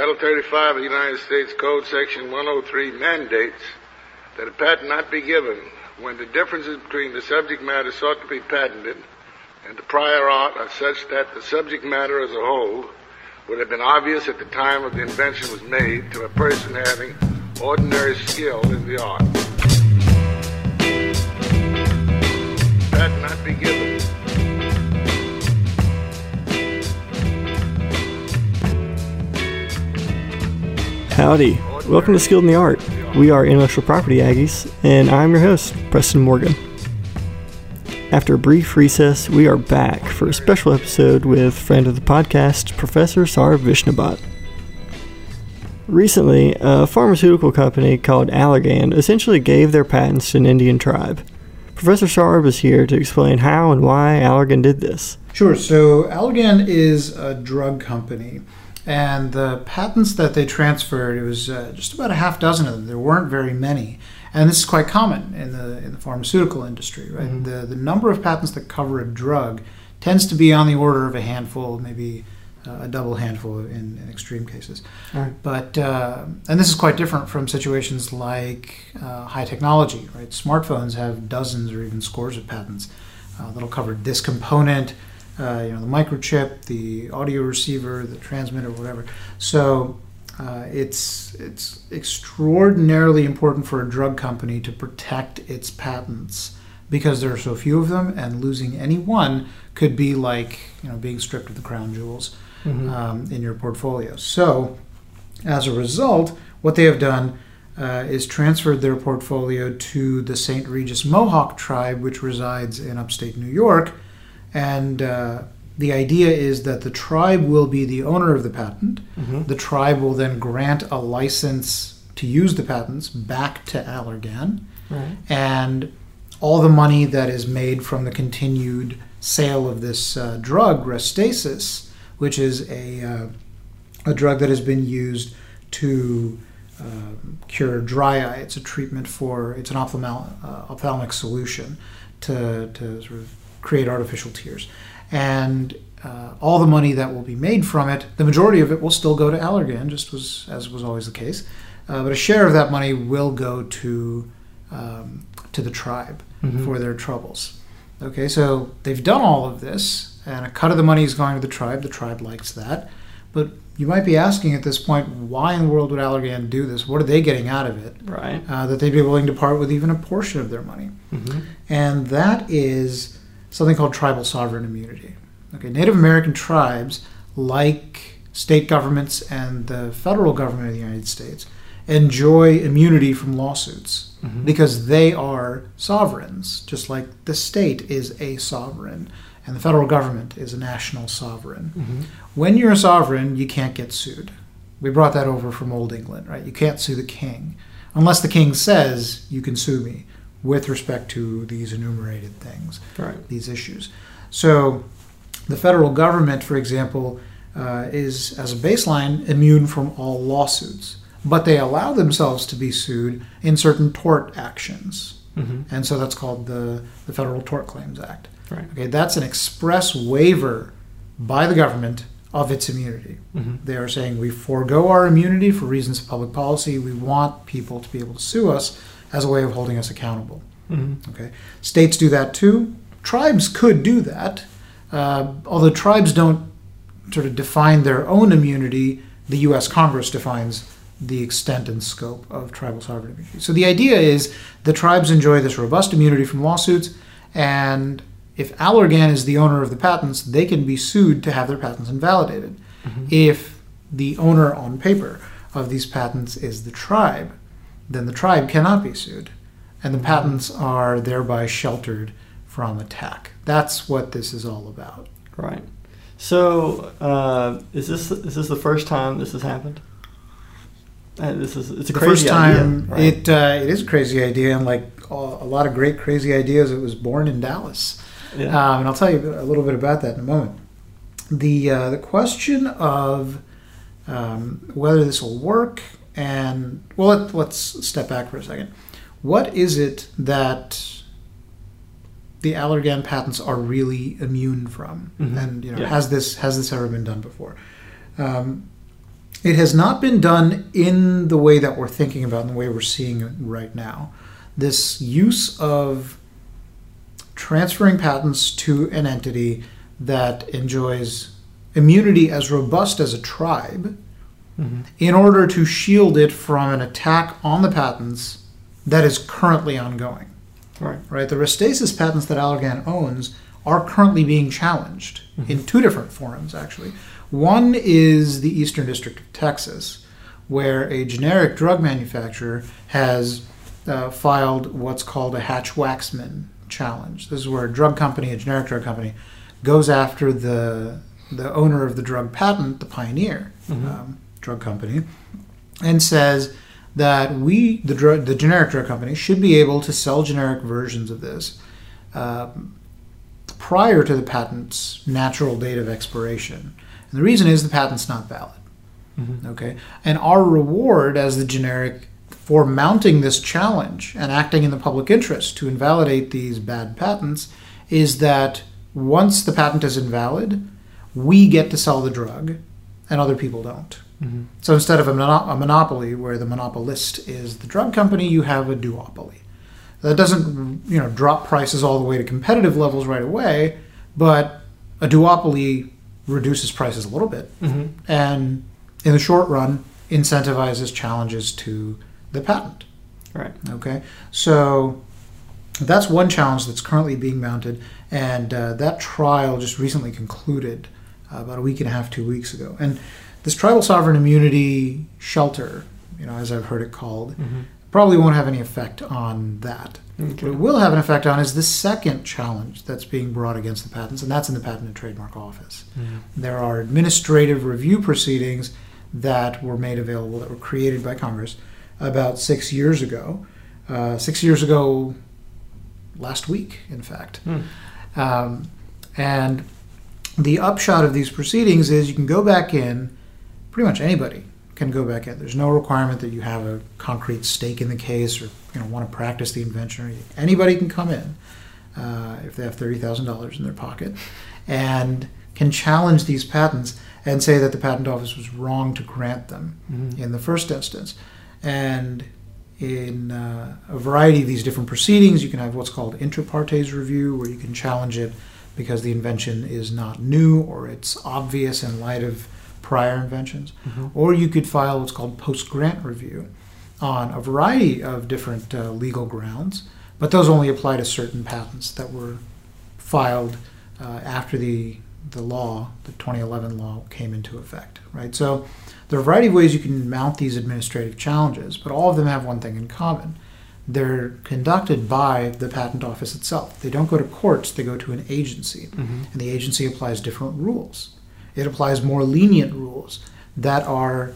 Title 35 of the United States Code, Section 103, mandates that a patent not be given when the differences between the subject matter sought to be patented and the prior art are such that the subject matter as a whole would have been obvious at the time of the invention was made to a person having ordinary skill in the art. Howdy. Welcome to Skilled in the Art. We are intellectual property Aggies, and I'm your host, Preston Morgan. After a brief recess, we are back for a special episode with friend of the podcast, Professor Saurabh Vishnubhakat. Recently, a pharmaceutical company called Allergan essentially gave their patents to an Indian tribe. Professor Saurabh is here to explain how and why Allergan did this. Sure. So Allergan is a drug company, and the patents that they transferred it was uh, just about a half dozen of them. There weren't very many, and this is quite common in the in the pharmaceutical industry. Right. Mhm. The the number of patents that cover a drug tends to be on the order of a handful, maybe uh, a double handful in, in extreme cases. Right. But uh, and this is quite different from situations like uh, high technology. Right. Smartphones have dozens or even scores of patents uh, that'll cover this component uh, you know, the microchip, the audio receiver, the transmitter, whatever. So uh, it's it's extraordinarily important for a drug company to protect its patents because there are so few of them, and losing any one could be like you know being stripped of the crown jewels Mhm. um, in your portfolio. So as a result, what they have done. Uh, is transferred their portfolio to the St. Regis Mohawk tribe, which resides in upstate New York, and uh, the idea is that the tribe will be the owner of the patent. Mhm. The tribe will then grant a license to use the patents back to Allergan, Right. and all the money that is made from the continued sale of this uh, drug, Restasis, which is a uh, a drug that has been used to um, cure dry eye. It's a treatment for it's an ophthalmal, uh, ophthalmic solution to to sort of create artificial tears, and uh, all the money that will be made from it, the majority of it will still go to Allergan, just was as was always the case. Uh, but a share of that money will go to um, to the tribe Mhm. for their troubles. Okay, so they've done all of this, and a cut of the money is going to the tribe. The tribe likes that, but you might be asking at this point, why in the world would Allergan do this? What are they getting out of it Right. uh, that they'd be willing to part with even a portion of their money? Mhm. and that is something called tribal sovereign immunity. Okay, Native American tribes, like state governments and the federal government of the United States, enjoy immunity from lawsuits Mhm. because they are sovereigns, just like the state is a sovereign and the federal government is a national sovereign. Mhm. When you're a sovereign, you can't get sued. We brought that over from Old England, right? You can't sue the king unless the king says you can sue me with respect to these enumerated things, Right. these issues. So the federal government, for example, uh, is, as a baseline, immune from all lawsuits, but they allow themselves to be sued in certain tort actions. Mhm. And so that's called the, the Federal Tort Claims Act. Right. Okay, that's an express waiver by the government of its immunity. Mhm. They are saying we forego our immunity for reasons of public policy. We want people to be able to sue us as a way of holding us accountable. Mhm. Okay, states do that too. Tribes could do that, uh, although tribes don't sort of define their own immunity. The U.S. Congress defines the extent and scope of tribal sovereign immunity. So the idea is the tribes enjoy this robust immunity from lawsuits, and if Allergan is the owner of the patents, they can be sued to have their patents invalidated. Mhm. If the owner on paper of these patents is the tribe, then the tribe cannot be sued, and the patents are thereby sheltered from attack. That's what this is all about. Right. So, uh, is this is this the first time this has happened? Uh, this is it's a the crazy first time, idea. Right? it uh, it is a crazy idea, and like a lot of great crazy ideas, it was born in Dallas. yeah. Um, and I'll tell you a little bit about that in a moment. The uh, the question of um, whether this will work, and well, let, let's step back for a second. What is it that the Allergan patents are really immune from? Mhm. And you know, Yeah. has this has this ever been done before? Um, It has not been done in the way that we're thinking about, in the way we're seeing it right now. This use of transferring patents to an entity that enjoys immunity as robust as a tribe Mhm. in order to shield it from an attack on the patents that is currently ongoing. Right. Right? The Restasis patents that Allergan owns are currently being challenged in two different forums, actually. One is the Eastern District of Texas, where a generic drug manufacturer has uh, filed what's called a Hatch Waxman challenge. This is where a drug company, a generic drug company, goes after the the owner of the drug patent, the pioneer Mhm. um, drug company, and says that we, the drug, the generic drug company, should be able to sell generic versions of this um, prior to the patent's natural date of expiration. And the reason is the patent's not valid. Mhm. Okay, and our reward as the generic for mounting this challenge and acting in the public interest to invalidate these bad patents is that once the patent is invalid, we get to sell the drug, and other people don't. Mhm. So instead of a, mono- a monopoly where the monopolist is the drug company, you have a duopoly. That doesn't, you know, drop prices all the way to competitive levels right away, but a duopoly reduces prices a little bit, Mhm. and in the short run, incentivizes challenges to the patent. Right. Okay, so that's one challenge that's currently being mounted, and uh, that trial just recently concluded uh, about a week and a half, two weeks ago. And this tribal sovereign immunity shelter, you know, as I've heard it called, Mhm. probably won't have any effect on that. What it will have an effect on is the second challenge that's being brought against the patents, and that's in the Patent and Trademark Office. Mhm. There are administrative review proceedings that were made available, that were created by Congress about six years ago. Uh, six years ago, last week, in fact. Hmm. Um, and the upshot of these proceedings is you can go back in, pretty much anybody can go back in. There's no requirement that you have a concrete stake in the case or you know want to practice the invention. Anybody can come in uh, if they have thirty thousand dollars in their pocket and can challenge these patents and say that the patent office was wrong to grant them Mhm. in the first instance. And in uh, a variety of these different proceedings, you can have what's called inter partes review, where you can challenge it because the invention is not new or it's obvious in light of prior inventions. Mhm. Or you could file what's called post grant review on a variety of different uh, legal grounds, but those only apply to certain patents that were filed uh, after the the law, the 2011 law, came into effect. Right. So there are a variety of ways you can mount these administrative challenges, but all of them have one thing in common. They're conducted by the patent office itself. They don't go to courts, they go to an agency. Mhm. And the agency applies different rules. It applies more lenient rules that are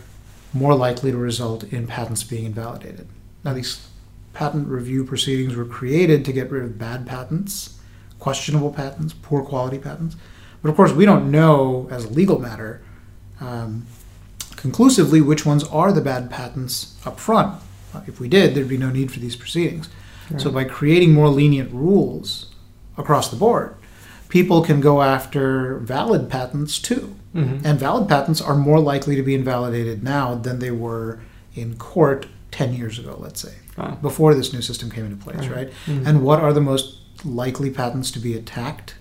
more likely to result in patents being invalidated. Now, these patent review proceedings were created to get rid of bad patents, questionable patents, poor quality patents. But of course, we don't know as a legal matter um, conclusively which ones are the bad patents up front. If we did, there'd be no need for these proceedings. So by creating more lenient rules across the board, people can go after valid patents too. Mhm. And valid patents are more likely to be invalidated now than they were in court 10 years ago, let's say, Wow. before this new system came into place, Right. right? Mhm. And what are the most likely patents to be attacked?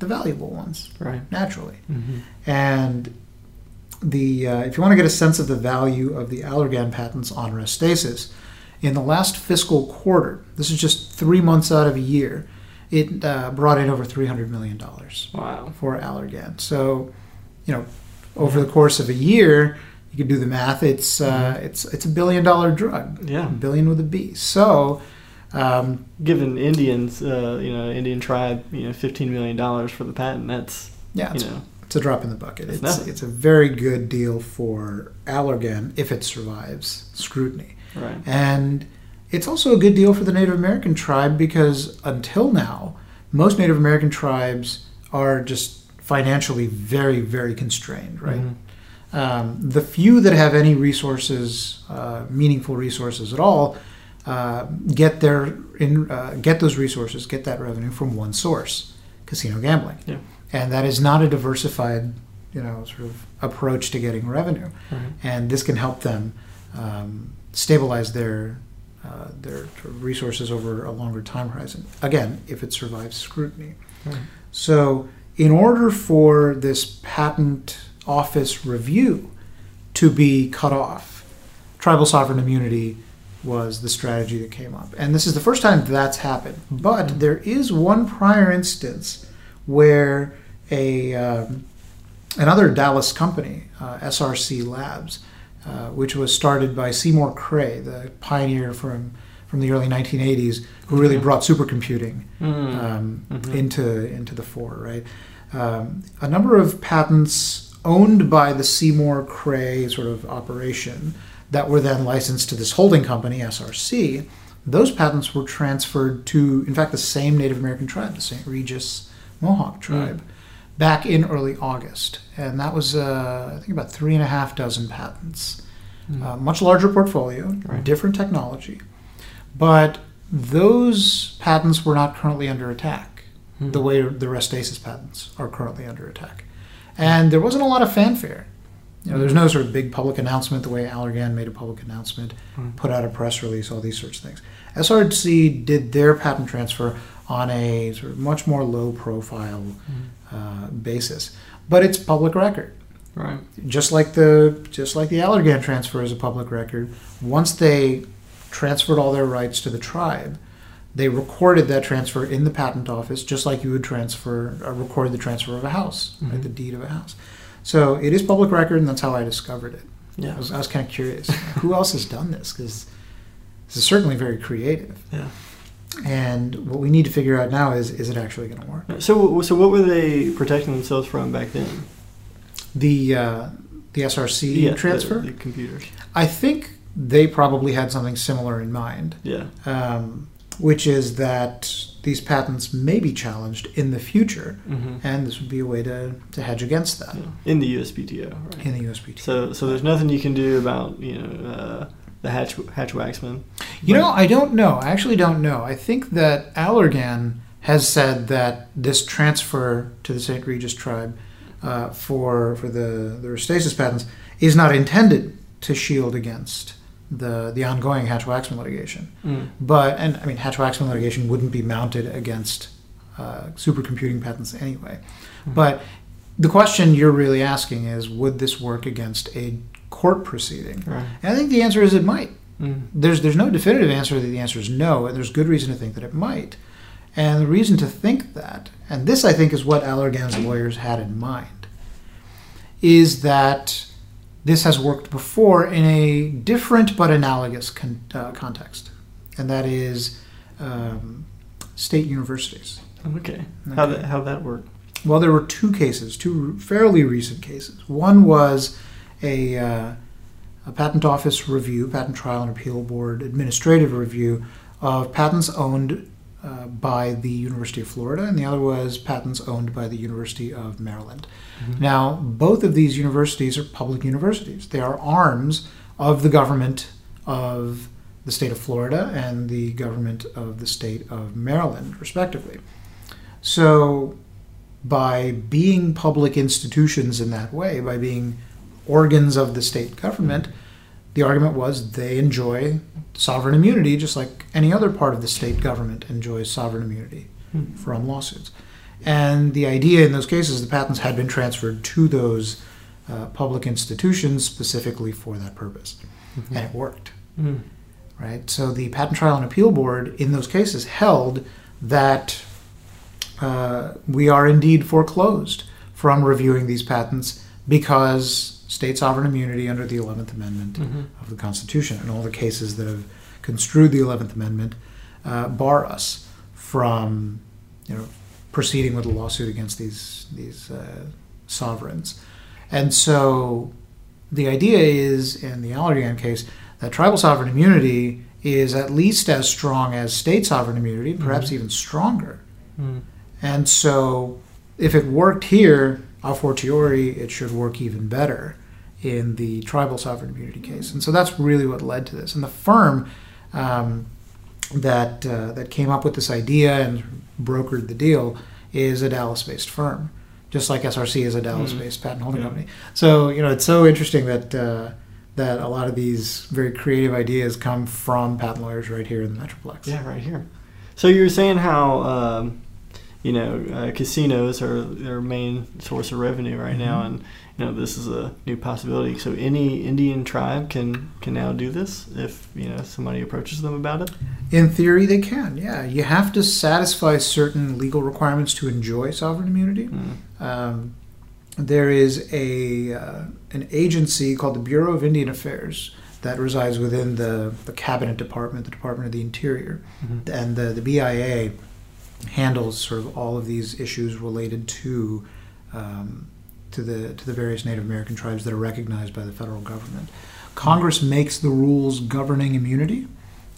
The valuable ones, Right. naturally. Mhm. And the uh, if you want to get a sense of the value of the Allergan patents on Restasis, in the last fiscal quarter, this is just three months out of a year, it uh, brought in over three hundred million dollars Wow. for Allergan. So, you know, over the course of a year, you can do the math. It's uh, it's it's a billion dollar drug, Yeah. billion with a B. So. Um, Given Indians, uh, you know, Indian tribe, you know, fifteen million dollars for the patent. That's yeah, you it's know, It's a drop in the bucket. It's It's, it's a very good deal for Allergan if it survives scrutiny. right. And it's also a good deal for the Native American tribe because until now, most Native American tribes are just financially very, very constrained, right? Mhm. Um, the few that have any resources, uh, meaningful resources at all, uh, get their in, uh, get those resources, get that revenue from one source, casino gambling, Yeah. and that is not a diversified you know sort of approach to getting revenue, Right. and this can help them um, stabilize their uh, their resources over a longer time horizon. Again, if it survives scrutiny. Right. So, in order for this patent office review to be cut off, tribal sovereign immunity was the strategy that came up. And this is the first time that's happened. But there is one prior instance where a um, another Dallas company, uh, SRC Labs, uh, which was started by Seymour Cray, the pioneer from from the early 1980s, who really brought supercomputing Mm. um, Mhm. into into the fore. Right, um, a number of patents owned by the Seymour Cray sort of operation that were then licensed to this holding company, SRC. Those patents were transferred to, in fact, the same Native American tribe, the St. Regis Mohawk tribe, back in early August, and that was uh, I think about three and a half dozen patents. Mm. Uh, much larger portfolio, Right. different technology, but those patents were not currently under attack Mm. the way the Restasis patents are currently under attack. And there wasn't a lot of fanfare. You know, there's no sort of big public announcement the way Allergan made a public announcement, Mm. put out a press release, all these sorts of things. SRC did their patent transfer on a sort of much more low profile uh, basis, but it's public record Right. just like the just like the Allergan transfer is a public record. Once they transferred all their rights to the tribe, they recorded that transfer in the patent office, just like you would transfer uh, record the transfer of a house, right, Mhm. the deed of a house. So it is public record, and that's how I discovered it. Yeah. I was, I was kind of curious, who else has done this? Because this is certainly very creative. Yeah. And what we need to figure out now is is it actually going to work? So, so what were they protecting themselves from back then? The uh, the SRC Yeah, the- transfer. the, computers. I think they probably had something similar in mind, Yeah. um, which is that these patents may be challenged in the future, hmm and this would be a way to, to hedge against that In the USPTO, right? in the USPT. So, so there's nothing you can do about you know uh, the hatch Hatch-Waxman. You know, I don't know. I actually don't know. I think that Allergan has said that this transfer to the St. Regis tribe uh, for for the the Restasis patents is not intended to shield against the the ongoing Hatch-Waxman litigation. Mm. But and I mean, Hatch-Waxman litigation wouldn't be mounted against uh, supercomputing patents anyway. Mhm. But the question you're really asking is, would this work against a court proceeding? Right. And I think the answer is it might. Mm. There's there's no definitive answer that the answer is no, and there's good reason to think that it might. And the reason to think that, and this I think is what Allergan's lawyers had in mind, is that this has worked before in a different but analogous con- uh, context, and that is um, state universities. Okay. How that how that work? Well, there were two cases, two fairly recent cases. One was a, uh, a patent office review, patent trial and appeal board administrative review of patents owned uh, by the University of Florida, and the other was patents owned by the University of Maryland. Mhm. Now, both of these universities are public universities. They are arms of the government of the state of Florida and the government of the state of Maryland, respectively. So, by being public institutions in that way, by being organs of the state government, the argument was they enjoy sovereign immunity just like any other part of the state government enjoys sovereign immunity Hmm. from lawsuits. And the idea in those cases, the patents had been transferred to those uh, public institutions specifically for that purpose. Mhm. And it worked, Mm. right? So the Patent Trial and Appeal Board in those cases held that uh, we are indeed foreclosed from reviewing these patents because state sovereign immunity under the 11th Amendment Mhm. of the Constitution and all the cases that have construed the 11th Amendment uh, bar us from, you know, proceeding with a lawsuit against these these uh, sovereigns. And so, the idea is in the Allergan case that tribal sovereign immunity is at least as strong as state sovereign immunity, perhaps Mhm. even stronger. Mm. And so, if it worked here, a fortiori, it should work even better in the tribal sovereign immunity case. And so that's really what led to this. And the firm um, that uh, that came up with this idea and brokered the deal is a Dallas-based firm, just like SRC is a Dallas-based patent holding Yeah. company. So you know, it's so interesting that uh, that a lot of these very creative ideas come from patent lawyers right here in the Metroplex. Yeah, right here. So you were saying how um, you know uh, casinos are their main source of revenue right now, Mhm. and you know this is a new possibility. So any Indian tribe can can now do this if you know somebody approaches them about it. In theory, they can. Yeah, you have to satisfy certain legal requirements to enjoy sovereign immunity. Mm. Um, there is a uh, an agency called the Bureau of Indian Affairs that resides within the, the Cabinet Department, the Department of the Interior, Mhm. and the, the BIA handles sort of all of these issues related to um, to the to the various Native American tribes that are recognized by the federal government. Congress makes the rules governing immunity,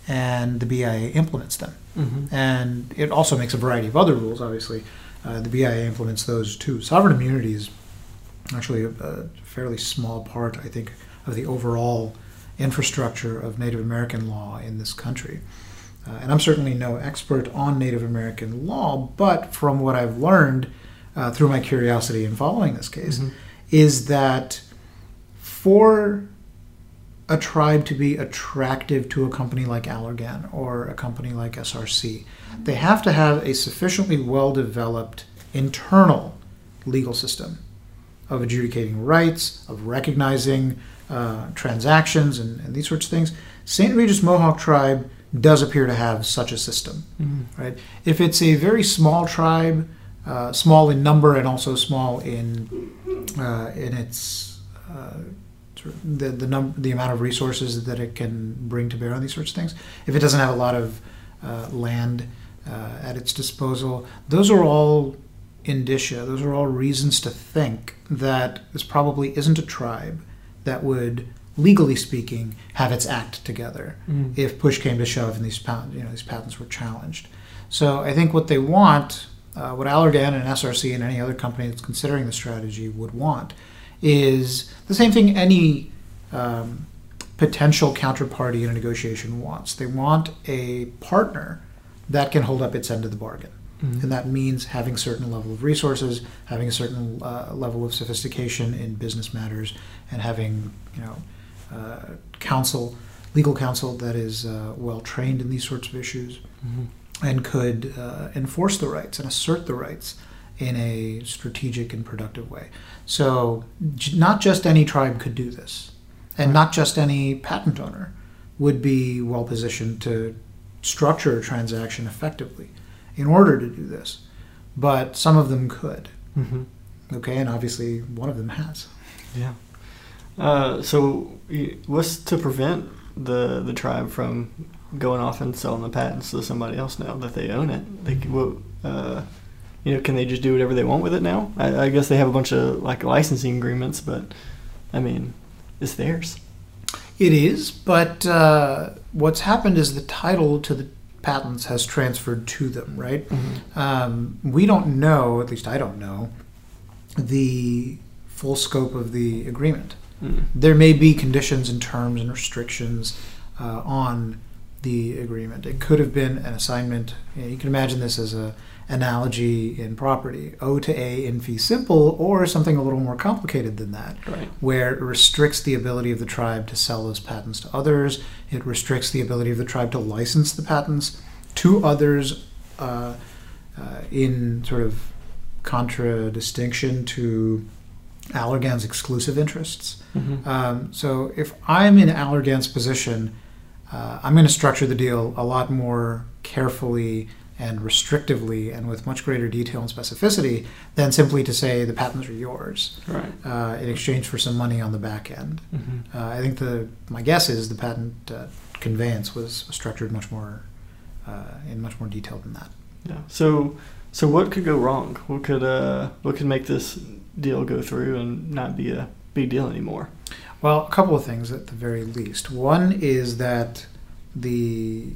and the BIA implements them Mm-hmm. and it also makes a variety of other rules. Obviously, uh, the BIA implements those too. Sovereign immunity is actually a, a fairly small part, I think, of the overall infrastructure of Native American law in this country. Uh, and I'm certainly no expert on Native American law, but from what I've learned uh, through my curiosity in following this case, Mhm. is that for a tribe to be attractive to a company like Allergan or a company like SRC, they have to have a sufficiently well developed internal legal system of adjudicating rights, of recognizing uh, transactions, and, and these sorts of things. St. Regis Mohawk tribe does appear to have such a system Mm-hmm. right? If it's a very small tribe, uh, small in number and also small in uh, in its uh, the the, num- the amount of resources that it can bring to bear on these sorts of things, if it doesn't have a lot of uh, land uh, at its disposal, those are all indicia. Those are all reasons to think that this probably isn't a tribe that would, legally speaking, have its act together Mm. if push came to shove and these pat- you know these patents were challenged. So I think what they want, uh, what Allergan and SRC and any other company that's considering the strategy would want, is the same thing any um, potential counterparty in a negotiation wants. They want a partner that can hold up its end of the bargain. Mhm. And that means having a certain level of resources, having a certain uh, level of sophistication in business matters, and having you know counsel, legal counsel that is uh, well trained in these sorts of issues Mhm. and could uh, enforce the rights and assert the rights in a strategic and productive way. So, j- not just any tribe could do this, and not just any patent owner would be well positioned to structure a transaction effectively in order to do this. But some of them could. Mhm. Okay, and obviously one of them has. Yeah. Uh, so, what's to prevent the the tribe from going off and selling the patents to somebody else now that they own it? They, what, uh, you know, can they just do whatever they want with it now? I, I guess they have a bunch of like licensing agreements, but I mean, it's theirs. It is, but uh, what's happened is the title to the patents has transferred to them, right? Um, we don't know, at least I don't know, the full scope of the agreement. Mm. There may be conditions and terms and restrictions uh, on the agreement. It could have been an assignment. You, know, you can imagine this as a analogy in property: O to A in fee simple, or something a little more complicated than that Right. where it restricts the ability of the tribe to sell those patents to others. It restricts the ability of the tribe to license the patents to others uh, uh, in sort of contradistinction to Allergan's exclusive interests. Mhm. Um, so if I'm in Allergan's position, uh, I'm going to structure the deal a lot more carefully and restrictively and with much greater detail and specificity than simply to say the patents are yours Right. uh, in exchange for some money on the back end. hmm Uh, I think the my guess is the patent uh, conveyance was structured much more uh, in much more detail than that. Yeah. So, so what could go wrong? What could uh, what could make this deal go through and not be a big deal anymore? Well, a couple of things at the very least. One is that the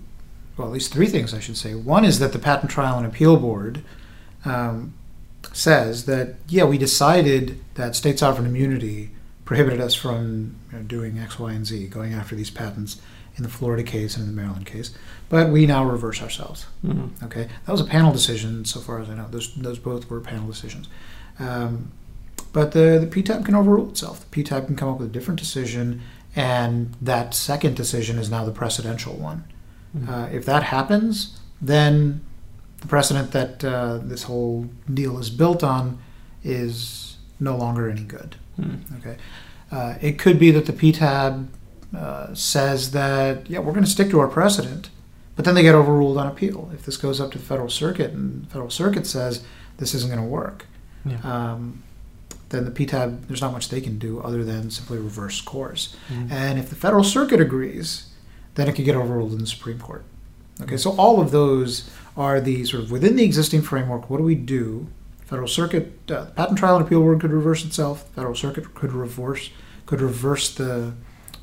well, at least three things I should say. One is that the Patent Trial and Appeal Board um, says that yeah, we decided that state sovereign immunity prohibited us from you know, doing X, Y, and Z, going after these patents in the Florida case and in the Maryland case, but we now reverse ourselves. Mm-hmm. Okay, that was a panel decision, so far as I know. Those those both were panel decisions. Um, but the, the PTAB can overrule itself. The PTAB can come up with a different decision, and that second decision is now the precedential one. Mm-hmm. Uh, if that happens, then the precedent that uh, this whole deal is built on is no longer any good. Hmm. Okay, uh, it could be that the PTAB uh, says that yeah, we're going to stick to our precedent, but then they get overruled on appeal. If this goes up to the federal circuit and the federal circuit says this isn't going to work, Yeah. um, then the PTAB there's not much they can do other than simply reverse course. Mhm. And if the federal circuit agrees, then it could get overruled in the Supreme Court. Okay, so all of those are the sort of within the existing framework. What do we do? Federal Circuit, uh, the Patent Trial and Appeal Board could reverse itself. Federal Circuit could reverse could reverse the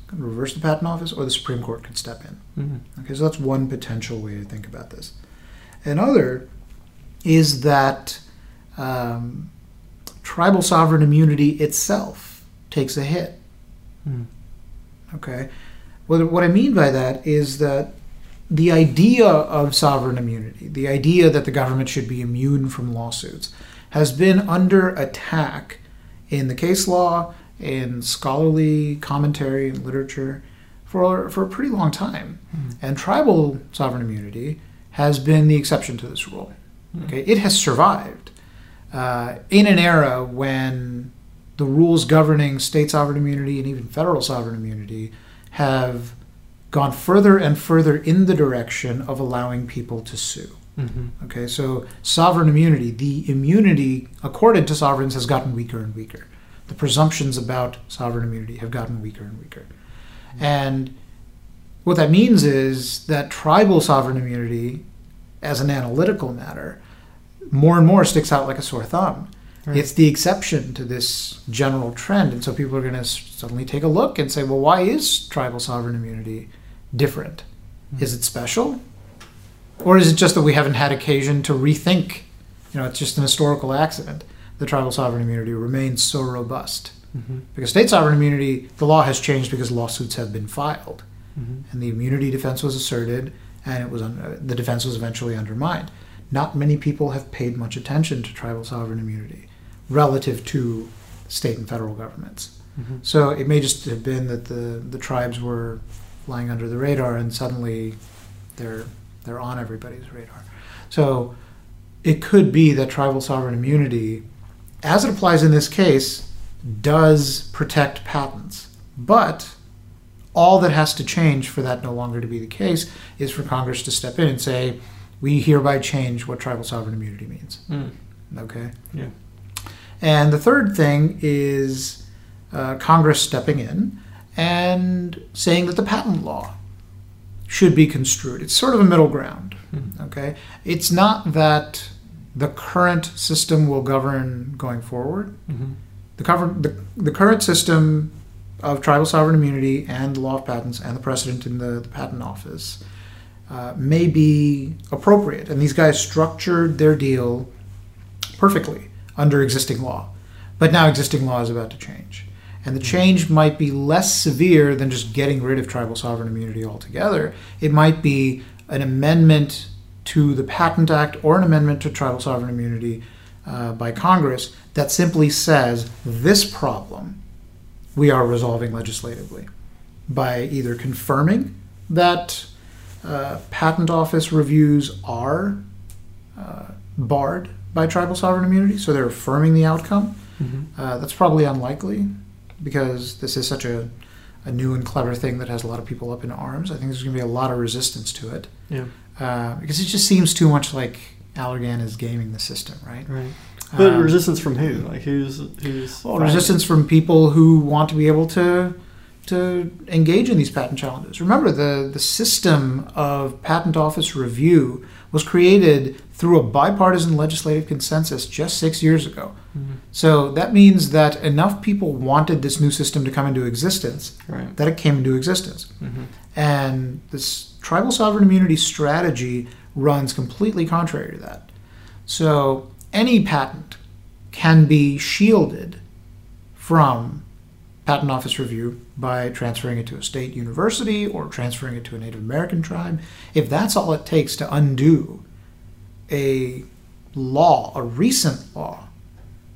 could reverse the Patent Office, or the Supreme Court could step in. Mhm. Okay, so that's one potential way to think about this. Another is that um, tribal sovereign immunity itself takes a hit. Hmm. Okay, what, what I mean by that is that the idea of sovereign immunity, the idea that the government should be immune from lawsuits, has been under attack in the case law, in scholarly commentary and literature for, for a pretty long time. Hmm. And tribal sovereign immunity has been the exception to this rule. Hmm. Okay, it has survived uh, in an era when the rules governing state sovereign immunity and even federal sovereign immunity have gone further and further in the direction of allowing people to sue. Mhm. Okay, so sovereign immunity, the immunity accorded to sovereigns has gotten weaker and weaker. The presumptions about sovereign immunity have gotten weaker and weaker. And what that means is that tribal sovereign immunity, as an analytical matter, more and more sticks out like a sore thumb. Right. It's the exception to this general trend. And so people are going to suddenly take a look and say, well, why is tribal sovereign immunity different? Hmm. Is it special? Or is it just that we haven't had occasion to rethink? You know, it's just an historical accident. The tribal sovereign immunity remains so robust. Mhm. Because state sovereign immunity, the law has changed because lawsuits have been filed, Mhm. and the immunity defense was asserted, and it was un- the defense was eventually undermined. Not many people have paid much attention to tribal sovereign immunity relative to state and federal governments. Mhm. So it may just have been that the, the tribes were flying under the radar, and suddenly they're they're on everybody's radar. So it could be that tribal sovereign immunity, as it applies in this case, does protect patents. But all that has to change for that no longer to be the case is for Congress to step in and say, we hereby change what tribal sovereign immunity means. Mm. Okay? Yeah. And the third thing is uh, Congress stepping in and saying that the patent law should be construed. It's sort of a middle ground. Mhm. Okay, it's not that the current system will govern going forward. Mhm. The, cover, the, the current system of tribal sovereign immunity and the law of patents and the precedent in the, the patent office uh, may be appropriate. And these guys structured their deal perfectly under existing law. But now existing law is about to change. And the change might be less severe than just getting rid of tribal sovereign immunity altogether. It might be an amendment to the Patent Act or an amendment to tribal sovereign immunity uh, by Congress that simply says this problem we are resolving legislatively by either confirming that uh, patent office reviews are uh, barred by tribal sovereign immunity, so they're affirming the outcome. Mhm. Uh, that's probably unlikely because this is such a, a new and clever thing that has a lot of people up in arms. I think there's going to be a lot of resistance to it Yeah. Uh, because it just seems too much like Allergan is gaming the system, right? Right. But Um, resistance from who? Like who's who's well, resistance from people who want to be able to to engage in these patent challenges. Remember, the the system of patent office review was created through a bipartisan legislative consensus just six years ago. Mhm. So that means that enough people wanted this new system to come into existence Right. that it came into existence. Mhm. And this tribal sovereign immunity strategy runs completely contrary to that. So any patent can be shielded from patent office review by transferring it to a state university or transferring it to a Native American tribe. If that's all it takes to undo a law, a recent law,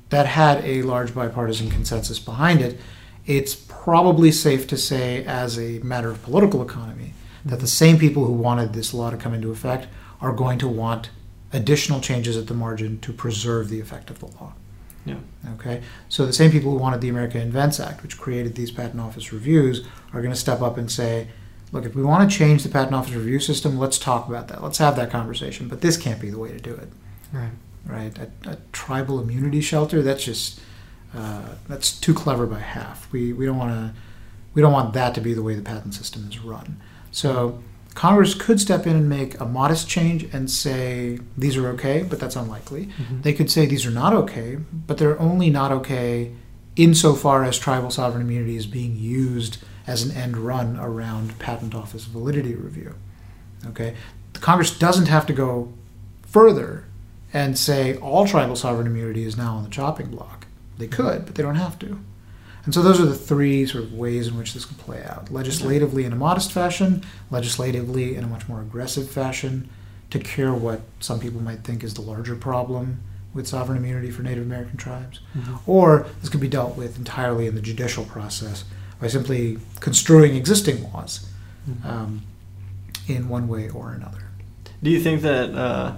that had a large bipartisan consensus behind it, it's probably safe to say, as a matter of political economy, that the mm-hmm. same people who wanted this law to come into effect are going to want additional changes at the margin to preserve the effect of the law. Yeah. Okay. So the same people who wanted the American Invents Act, which created these patent office reviews, are going to step up and say, look, if we want to change the patent office review system, let's talk about that. Let's have that conversation. But this can't be the way to do it. Right. Right. A, a tribal immunity shelter, that's just uh, that's too clever by half. We we don't want to we don't want that to be the way the patent system is run. So Congress could step in and make a modest change and say these are okay, but that's unlikely. Mm-hmm. They could say these are not okay, but they're only not okay insofar as tribal sovereign immunity is being used as an end run around patent office validity review. Okay, the Congress doesn't have to go further and say all tribal sovereign immunity is now on the chopping block. They could, but they don't have to. And so those are the three sort of ways in which this can play out legislatively in a modest fashion, legislatively in a much more aggressive fashion to cure what some people might think is the larger problem with sovereign immunity for Native American tribes. Mm-hmm. Or this could be dealt with entirely in the judicial process by simply construing existing laws Mm-hmm. um, in one way or another. Do you think that uh,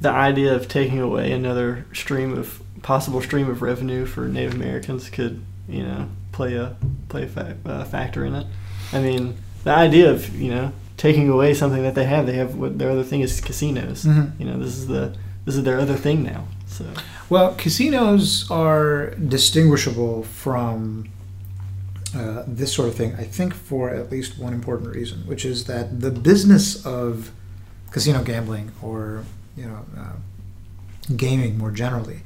the idea of taking away another stream of possible stream of revenue for Native Americans could, you know, play a play a fa- uh, factor in it? I mean, the idea of you know taking away something that they have, they have what their other thing is casinos. Mhm. You know, this is the this is their other thing now. So Well, casinos are distinguishable from uh, this sort of thing, I think, for at least one important reason, which is that the business of casino gambling or you know uh, gaming more generally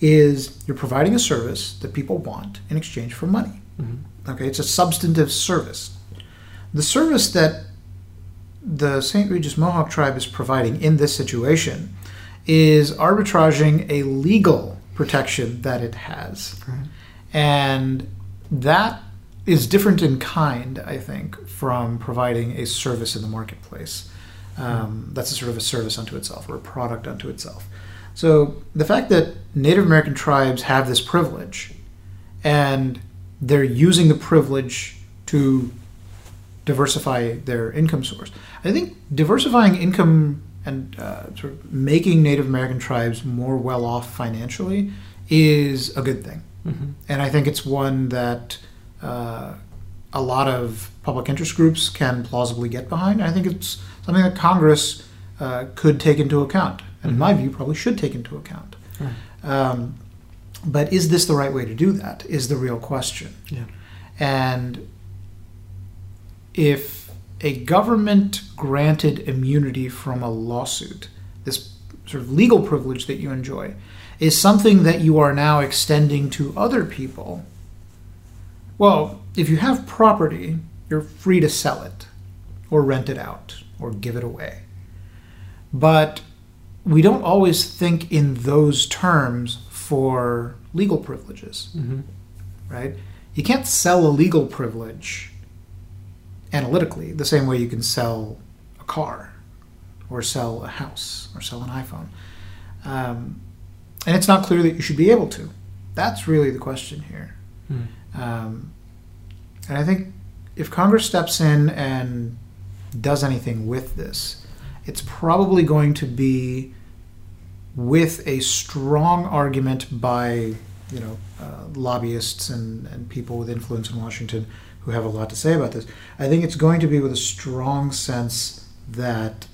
is you're providing a service that people want in exchange for money. mhm. Okay, it's a substantive service. The service that the St. Regis Mohawk tribe is providing in this situation is arbitraging a legal protection that it has. Right. And that is different in kind, I think, from providing a service in the marketplace. Um, that's a sort of a service unto itself or a product unto itself. So the fact that Native American tribes have this privilege and they're using the privilege to diversify their income source. I think diversifying income and uh, sort of making Native American tribes more well off financially is a good thing. Mhm. And I think it's one that uh, a lot of public interest groups can plausibly get behind. I think it's something that Congress uh, could take into account, and in my view, probably should take into account. Right. Um, but is this the right way to do that? Is the real question. Yeah. And if a government granted immunity from a lawsuit, this sort of legal privilege that you enjoy, is something that you are now extending to other people, well, if you have property, you're free to sell it or rent it out or give it away. But we don't always think in those terms for legal privileges Mhm. right? You can't sell a legal privilege analytically the same way you can sell a car or sell a house or sell an iPhone. Um, and it's not clear that you should be able to. That's really the question here. Mm. Um, and I think if Congress steps in and does anything with this, it's probably going to be with a strong argument by you know uh, lobbyists and, and people with influence in Washington who have a lot to say about this. I think it's going to be with a strong sense that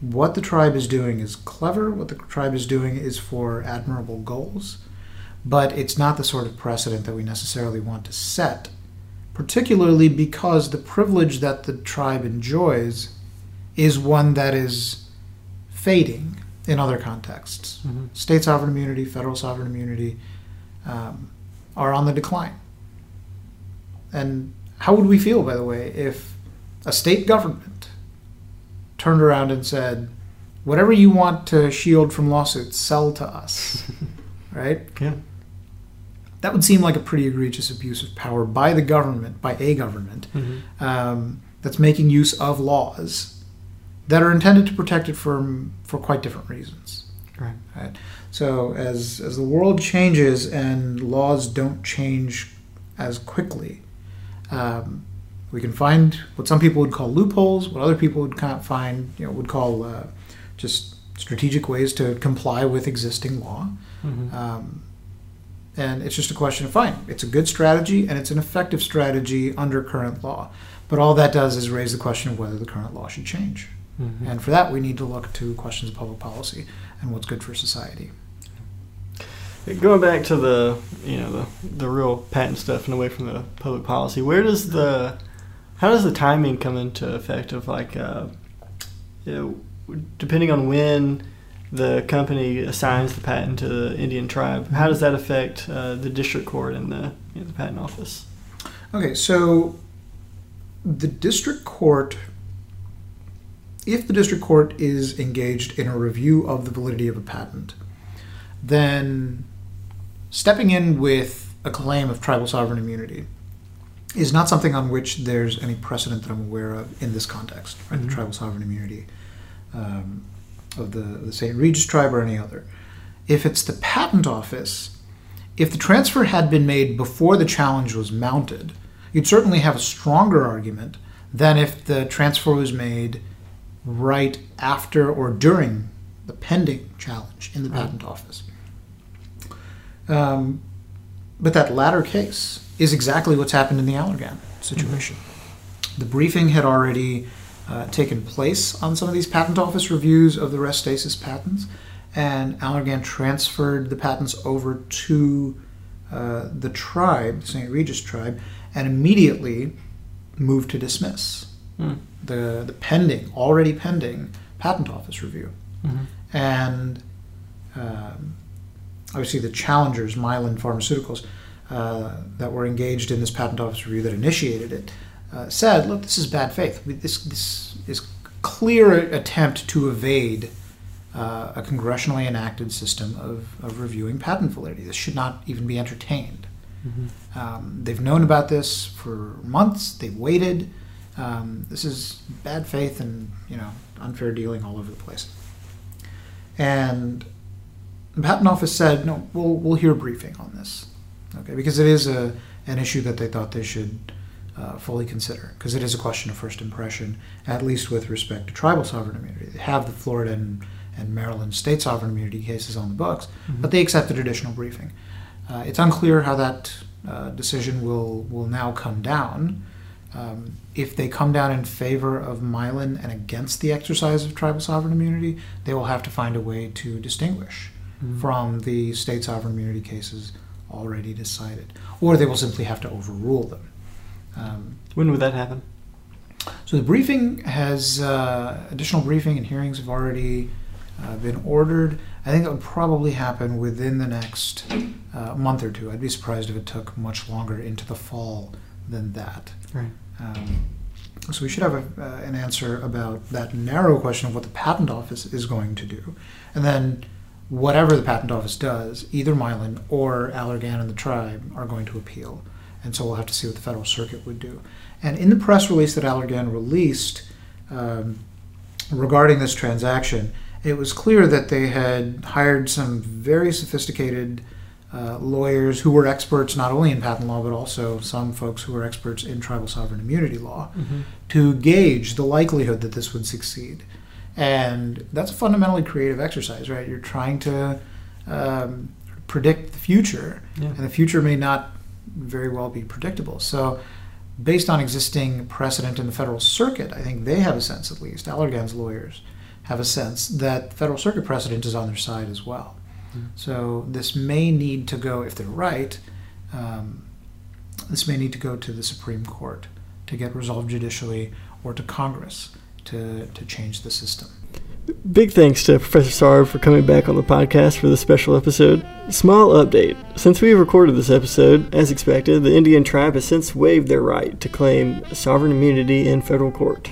what the tribe is doing is clever, what the tribe is doing is for admirable goals, but it's not the sort of precedent that we necessarily want to set, particularly because the privilege that the tribe enjoys is one that is fading in other contexts. Mhm. State sovereign immunity, federal sovereign immunity um, are on the decline. And how would we feel, by the way, if a state government turned around and said, whatever you want to shield from lawsuits, sell to us, right? Yeah. That would seem like a pretty egregious abuse of power by the government, by a government, Mhm. um, that's making use of laws that are intended to protect it from for quite different reasons. Right. right? So as as the world changes and laws don't change as quickly, um, we can find what some people would call loopholes, what other people would kind of find, you know, would call uh, just strategic ways to comply with existing law. Mhm. Um, and it's just a question of fine. It's a good strategy and it's an effective strategy under current law. But all that does is raise the question of whether the current law should change. Mhm. And for that, we need to look to questions of public policy and what's good for society. Going back to the you know the the real patent stuff and away from the public policy, where does the how does the timing come into effect of like uh, you know, depending on when the company assigns the patent to the Indian tribe, how does that affect uh, the district court and the you know, the patent office? Okay, so the district court, if the district court is engaged in a review of the validity of a patent, then stepping in with a claim of tribal sovereign immunity is not something on which there's any precedent that I'm aware of in this context, right? Mhm. The tribal sovereign immunity um, of the, the St. Regis tribe or any other. If it's the patent office, if the transfer had been made before the challenge was mounted, you'd certainly have a stronger argument than if the transfer was made right after or during the pending challenge in the Right. patent office. Um, but that latter case is exactly what's happened in the Allergan situation. The briefing had already uh, taken place on some of these patent office reviews of the Restasis patents, and Allergan transferred the patents over to uh, the tribe, the St. Regis tribe, and immediately moved to dismiss Hmm. the, the pending, already pending patent office review. Mhm. And um, obviously, the challengers, Mylan Pharmaceuticals, uh, that were engaged in this patent office review that initiated it, uh, said, "Look, this is bad faith. We- This this is clear attempt to evade uh, a congressionally enacted system of, of reviewing patent validity. This should not even be entertained." Mhm. Um, they've known about this for months. They've waited. Um, this is bad faith and you know unfair dealing all over the place. And the patent office said, "No, we'll we'll hear a briefing on this, okay? Because it is a an issue that they thought they should uh, fully consider, because it is a question of first impression, at least with respect to tribal sovereign immunity. They have the Florida and, and Maryland state sovereign immunity cases on the books, but they accepted additional briefing. Uh, it's unclear how that uh, decision will will now come down. Um, if they come down in favor of Mylan and against the exercise of tribal sovereign immunity, they will have to find a way to distinguish Mhm. from the state sovereign immunity cases already decided, or they will simply have to overrule them. Um, When would that happen? so the briefing has uh, additional briefing and hearings have already uh, been ordered. I think it would probably happen within the next uh, month or two. I'd be surprised if it took much longer into the fall than that. Right. Um, so we should have a, uh, an answer about that narrow question of what the patent office is going to do, and then whatever the patent office does, either Mylan or Allergan and the tribe are going to appeal, and so we'll have to see what the federal circuit would do. And in the press release that Allergan released um, regarding this transaction, it was clear that they had hired some very sophisticated uh, lawyers who were experts not only in patent law but also some folks who were experts in tribal sovereign immunity law Mm-hmm. to gauge the likelihood that this would succeed. And that's a fundamentally creative exercise, right? You're trying to um, predict the future, Yeah. and the future may not very well be predictable. So, based on existing precedent in the federal circuit, I think they have a sense, at least, Allergan's lawyers have a sense that federal circuit precedent is on their side as well. Mm. So, this may need to go, if they're right, um, this may need to go to the Supreme Court to get resolved judicially or to Congress to, to change the system. Big thanks to Professor Sarv for coming back on the podcast for this special episode. Small update. Since we recorded this episode, as expected, the Indian tribe has since waived their right to claim sovereign immunity in federal court.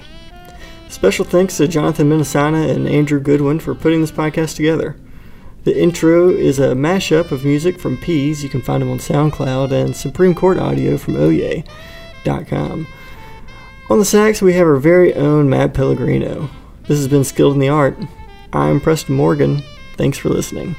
Special thanks to Jonathan Minnesana and Andrew Goodwin for putting this podcast together. The intro is a mashup of music from Peas. You can find them on SoundCloud and Supreme Court audio from Oyez.com. On the sax, we have our very own Matt Pellegrino. This has been Skilled in the Art. I'm Preston Morgan. Thanks for listening.